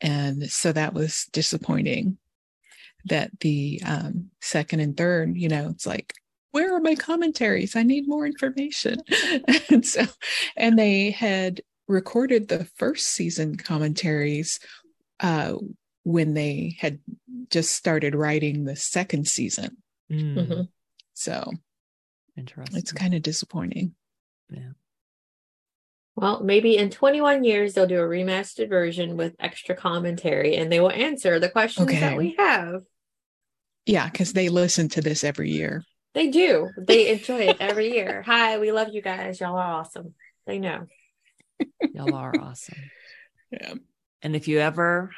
And so that was disappointing that the um second and third, you know, it's like where are my commentaries? I need more information. <laughs> and so and they had recorded the first season commentaries uh when they had just started writing the second season. Mm. Mhm. So Interesting. it's kind of disappointing. Well, maybe in 21 years they'll do a remastered version with extra commentary and they will answer the questions Okay. that we have. Yeah, because they listen to this every year. They do. They <laughs> enjoy it every year. Hi, we love you guys. Y'all are awesome. They know. Y'all are <laughs> awesome. Yeah. And if you ever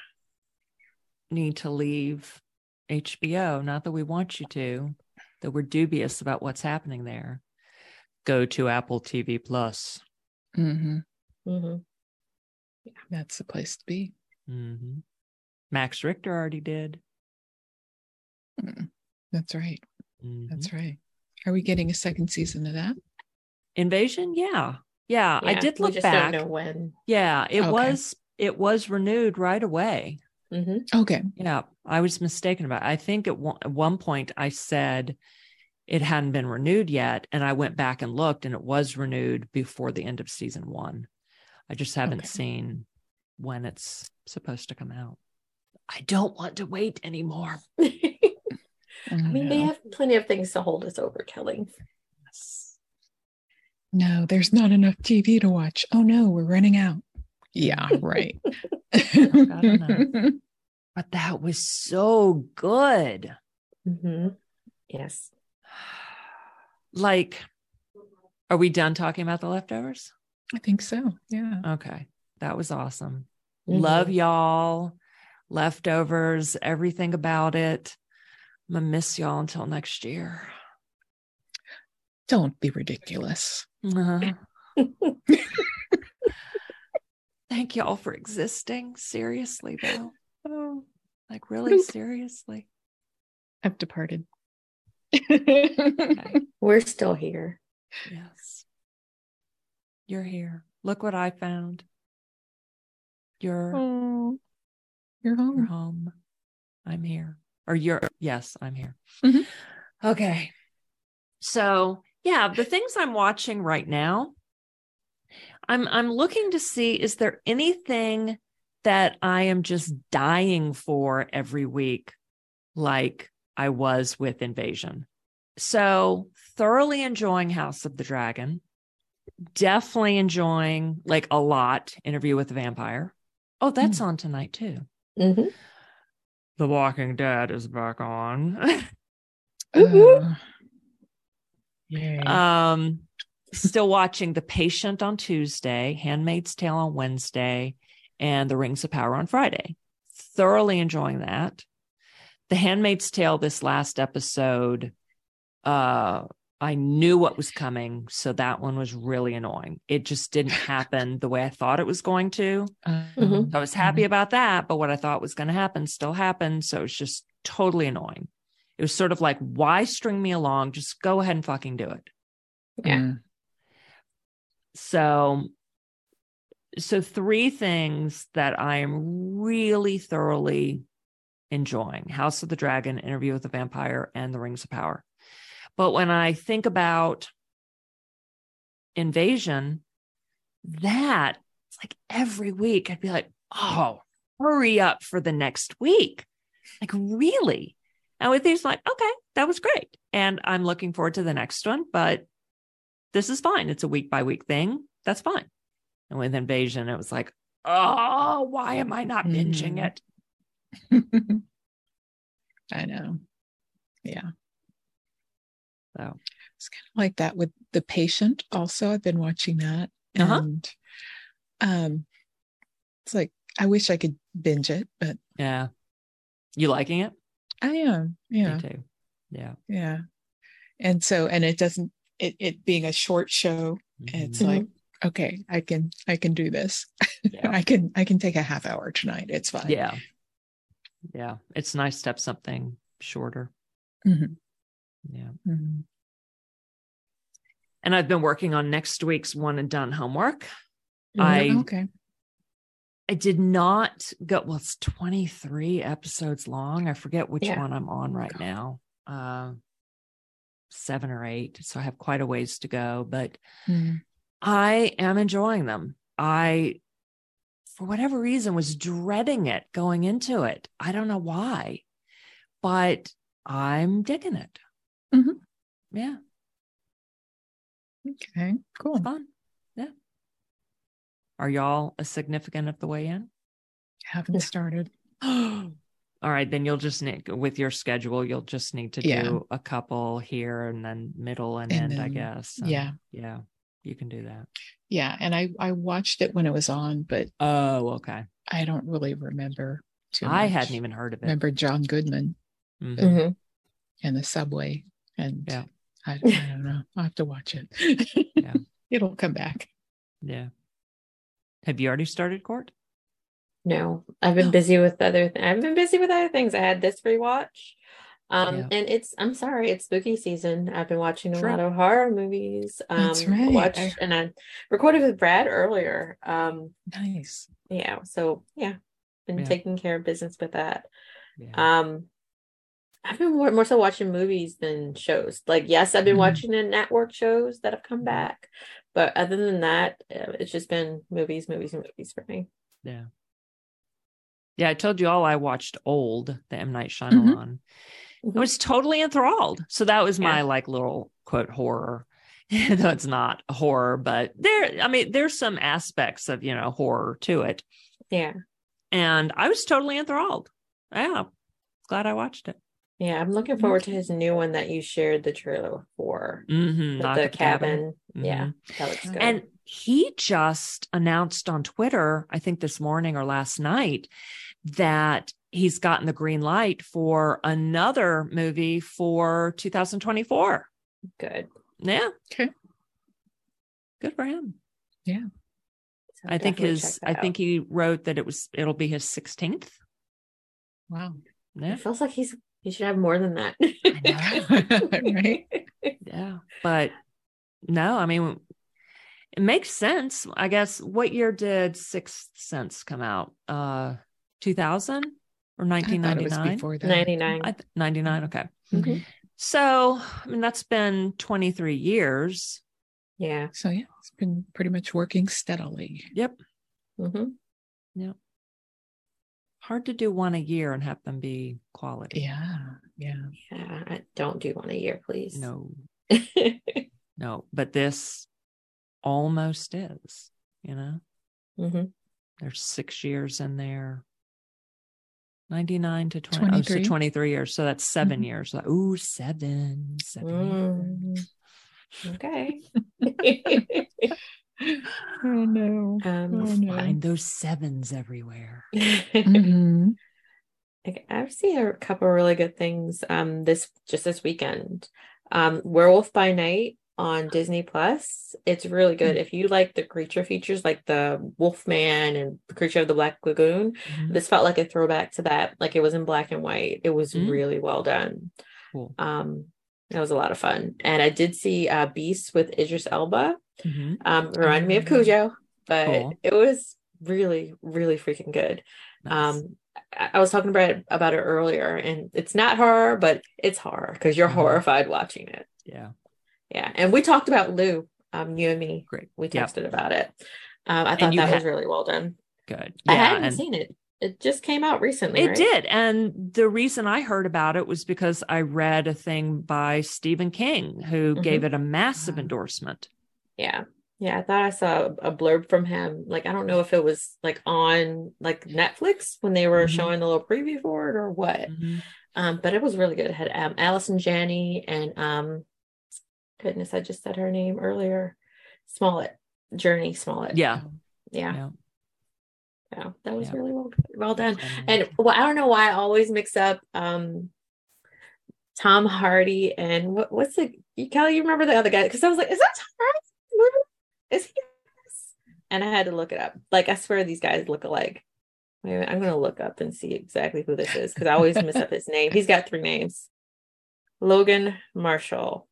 need to leave HBO, not that we want you to, that we're dubious about what's happening there, go to Apple TV Plus. Hmm hmm That's the place to be. Mhm. Max Richter already did. Mm. That's right. That's right. Are we getting a second season of that? Invasion, yeah. yeah, I Yeah, did we look just back. don't know when. Yeah, it Okay. was it was renewed right away. hmm Okay. Yeah, I was mistaken about. It. I think at one, at one point I said it hadn't been renewed yet, and I went back and looked, and it was renewed before the end of season one. I just haven't Okay. seen when it's supposed to come out. I don't want to wait anymore. <laughs> I mean, they have plenty of things to hold us over, Kelly. Yes. no, there's not enough TV to watch. Oh no, we're running out. Yeah, right. <laughs> <laughs> But that was so good. hmm Yes. Like, are we done talking about the leftovers? I think so. Yeah. Okay. That was awesome. Mhm. Love y'all. Leftovers, everything about it. I'm gonna miss y'all until next year. Don't be ridiculous. Uh-huh. <laughs> Thank y'all for existing. Seriously, though. Oh, Like, really seriously. I've departed. Okay. <laughs> <laughs> We're still here. Yes. You're here. Look what I found. You're, oh, you're you're home. home. I'm here. Or you're, yes, I'm here. Mhm. Okay. So, yeah, the things I'm watching right now, I'm I'm looking to see is there anything that I am just dying for every week like I was with Invasion. So, thoroughly enjoying House of the Dragon. Definitely enjoying like a lot Interview with the Vampire. Oh, that's on tonight too. Mhm. The Walking Dead is back on. <laughs> Uh, yay. um, still watching The Patient on Tuesday, Handmaid's Tale on Wednesday, and The Rings of Power on Friday. Thoroughly enjoying that. The Handmaid's Tale, this last episode, uh, I knew what was coming, so that one was really annoying. It just didn't <laughs> happen the way I thought it was going to. Um, Mhm. I was happy about that, but what I thought was going to happen still happened. So it's just totally annoying. It was sort of like, why string me along? Just go ahead and fucking do it. Yeah. mm, So, so three things that I am really thoroughly enjoying House of the Dragon, Interview with the Vampire, and The Rings of Power. But when I think about Invasion, that it's like every week I'd be like, oh, hurry up for the next week. Like, really? And with these, like, okay, that was great. And I'm looking forward to the next one, but this is fine. It's a week by week thing. That's fine. And with Invasion, it was like, oh, why am I not binging Mhm. it? <laughs> I know. Yeah. So, It's kind of like that with the patient. Also, I've been watching that, Uh-huh. and um, it's like I wish I could binge it, but yeah. You liking it? I am. Yeah, Me too. Yeah. yeah. And so, and it doesn't. It it being a short show, it's Mhm. like okay, I can I can do this. Yeah. <laughs> I can I can take a half hour tonight. It's fine. yeah. Yeah. It's nice to have something shorter. Mhm. Yeah. Mhm. And I've been working on next week's one and done homework. I okay. I did not go well, it's 23 episodes long. I forget which Yeah. one I'm on right now. Uh seven or eight. So I have quite a ways to go, but Mhm. I am enjoying them. I, for whatever reason, was dreading it going into it. I don't know why, but I'm digging it. Mhm. Yeah, Okay. Cool. fun. Yeah. Are y'all a significant of the way in? Haven't started. <gasps> All right, then you'll just need with your schedule, you'll just need to Yeah. do a couple here and then middle and, And end, I guess. Yeah. Yeah. You can do that. Yeah, and I I watched it when it was on, but Oh, okay. I don't really remember. Too I much. hadn't even heard of it. remember John Goodman Mhm. Mhm. and the subway, and Yeah. I, I don't know. I'll have to watch it. <laughs> Yeah. It'll come back. Yeah. Have you already started Cort? No, I've been busy with other. Th- I've been busy with other things. I had this rewatch, um, Yeah. and it's. I'm sorry, it's spooky season. I've been watching a Sure. lot of horror movies. Um, That's right. Watched I- and I recorded with Brad earlier. Um, Nice. yeah. So yeah, been Yeah. taking care of business with that. Yeah. Um, I've been more, more so watching movies than shows. Like, yes, I've been Mhm. watching the network shows that have come Mhm. back, but other than that, uh, it's just been movies, movies, and movies for me. yeah. Yeah. I told you all I watched Old, the M. Night Shyamalan. Mhm. Mm-hmm. I was totally enthralled. So that was my Yeah. like little quote horror. <laughs> Though it's not a horror, but there, I mean, there's some aspects of, you know, horror to it. Yeah, And I was totally enthralled. Yeah. Glad I watched it. yeah. I'm looking mm-hmm. forward to his new one that you shared the trailer for. Mm-hmm. The cabin. Mm-hmm. Yeah, that looks good. And he just announced on Twitter, I think this morning or last night, that he's gotten the green light for another movie for 2024. good. Yeah. Okay. Good for him. So I think his I that think he wrote that it was it'll be his 16th. Wow. Yeah. it feels like he's he should have more than that. <laughs> right. Yeah. But no, I mean it makes sense. I guess what year did Sixth Sense come out? Uh 2000 or I thought it was 1999? before that. 99. I th- 99 okay. Mhm. So, I mean that's been 23 years. Yeah. So yeah, it's been pretty much working steadily. Yep. mm-hmm. Yeah. Hard to do one a year and have them be quality. Yeah. Yeah. Yeah. I don't do one a year, please. No. <laughs> No, but this almost is, you know. mm-hmm. there's six years in there. 99 to 20, 23. Oh, so 23 years. So that's 7 Mhm. years. So, ooh, seven. Seven. years. Mm, okay. <laughs> <laughs> Oh no. um, Oh no. Find those sevens everywhere. <laughs> Mhm. Okay, I've seen a couple of really good things um this just this weekend. Um Werewolf by Night on Disney Plus. It's really good. If you like the creature features like the Wolfman and the Creature of the Black Lagoon, Mhm. this felt like a throwback to that. Like it was in black and white. It was Mm. really well done. Cool. Um that was a lot of fun. And I did see uh Beast with Idris Elba. Mhm. Um reminded me of Oh. Cujo, but Cool. it was really, really freaking good. Nice. Um, I was talking about it, about it earlier, and it's not horror, but it's horror because you're Mhm. horrified watching it. yeah. Yeah, and we talked about Lou, um, you and me. Great. We Yep. about it. Um, I thought that was really well done. Good. I Yeah. hadn't and- seen it. It just came out recently. It right? did. And the reason I heard about it was because I read a thing by Stephen King who Mhm. gave it a massive endorsement. Yeah. Yeah, I thought I saw a blurb from him. Like, I don't know if it was like on like Netflix when they were Mhm. showing the little preview for it or what. Mhm. Um, but it was really good. It had um, Allison Janney and um, goodness, I just said her name earlier. Smollett, Jurnee Smollett. Yeah. yeah, Yeah. yeah. That was Yeah. really well well done. And well, I don't know why I always mix up um Tom Hardy and what what's the you Kelly, you remember the other guy? Because I was like, is that Tom Hardy? Is he? And I had to look it up. Like I swear these guys look alike. Wait, I'm gonna look up and see exactly who this is because I always mess up his name. He's got three names. Logan Marshall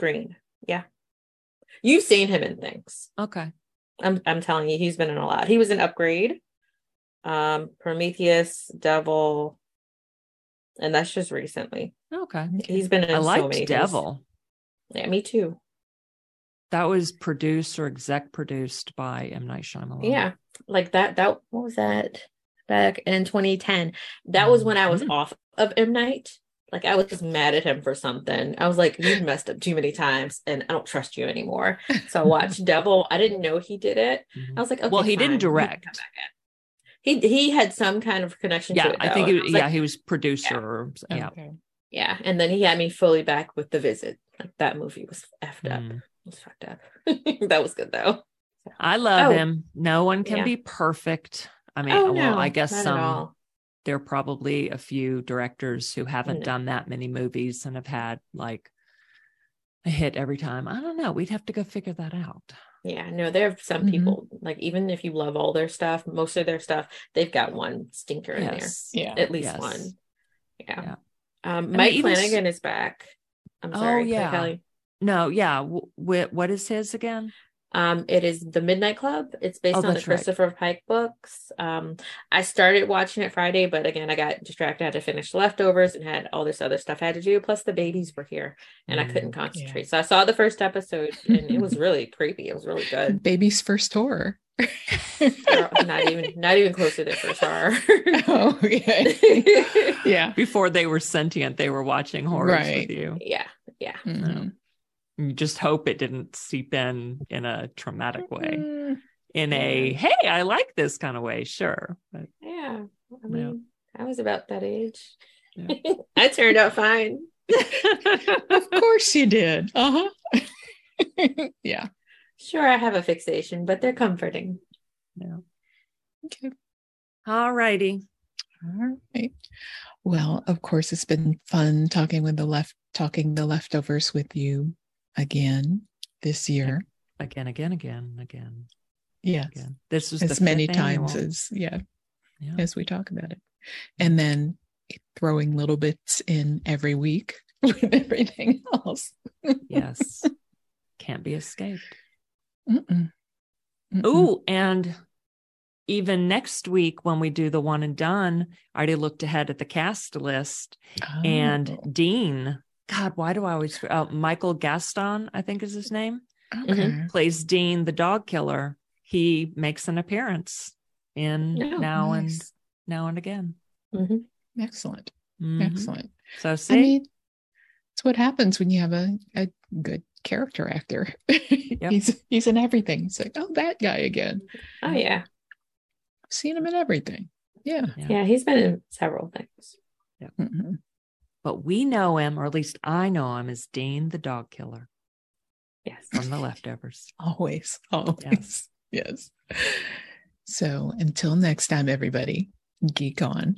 Green. Yeah. You've seen him in things. okay. I'm I'm telling you, he's been in a lot. He was in Upgrade, um, Prometheus, Devil, and that's just recently. Okay. He's been in I so liked many things. Devil. Yeah, me too. That was produced or exec produced by M. Night Shyamalan. Yeah, like that. That what was that back in 2010? That was when I was Mhm. off of M Night. Like I was just mad at him for something. I was like, "You've messed up too many times, and I don't trust you anymore." So I watched <laughs> Devil. I didn't know he did it. Mhm. I was like, okay, Well, he didn't direct. come back in. He he had some kind of connection Yeah. to it. I think and he, was yeah, like, he was producer. or- Yeah. Okay. yeah. And then he had me fully back with the visit. Like that movie was effed up. Mm. It was fucked up. <laughs> that was good though. I love Oh. him. No one can Yeah. be perfect. I mean, oh well, no, I guess some all. There are probably a few directors who haven't No. done that many movies and have had like a hit every time. I don't know. We'd have to go figure that out. Yeah, no, there are some Mhm. people like even if you love all their stuff, most of their stuff, they've got one stinker in there. Yeah. at least Yes. one. Yeah. Yeah. Um, Mike even s- Flanagan is back. I'm Oh, sorry, yeah. Kelly. No, yeah. W- wh- what is his again? Um, it is the Midnight Club. It's based Oh, on the that's right. Christopher Pike books. Um, I started watching it Friday, but again, I got distracted. I had to finish leftovers and had all this other stuff I had to do. Plus, the babies were here, and I Mm, couldn't concentrate. So I saw the first episode, and it was really creepy. It was really good. <laughs> Baby's first horror. <laughs> Not even not even close to their first horror. <laughs> oh, yeah. yeah. Before they were sentient, they were watching horrors Right. with you. yeah, yeah. Mhm. You just hope it didn't seep in in a traumatic way, Mm, in a hey, I like this kind of way. Sure, but Yeah. I Yeah. mean, I was about that age. Yeah. <laughs> I turned out fine. <laughs> Of course you did. Uh huh. <laughs> yeah. Sure, I have a fixation, but they're comforting. Yeah. Okay. all righty. All right. Well, of course, it's been fun talking with the left, talking the leftovers with you again this year. Again, again, again, again, Yes. again. This was As the many times annual. as, yeah, Yeah. as we talk about it. And then throwing little bits in every week <laughs> with everything else. yes, <laughs> can't be escaped. Mm-mm. Mm-mm. Ooh, and even next week when we do the one and done, I already looked ahead at the cast list oh. and Oh, Dean. God, why do I always uh, Michael Gaston? I think is his name. okay. Plays Dean, the dog killer. He makes an appearance in Oh, now and now and again. Mhm. Excellent. Mhm. Excellent. So see, I mean, it's what happens when you have a, a good character actor. <laughs> he's he's in everything. It's like, oh, that guy again. Oh yeah. seen him in everything. Yeah. Yeah. Yeah, he's been in several things. Mhm. But we know him, or at least I know him as Dean the dog killer Yes. from the <laughs> leftovers. Always, always. Yes. So until next time, everybody, geek on.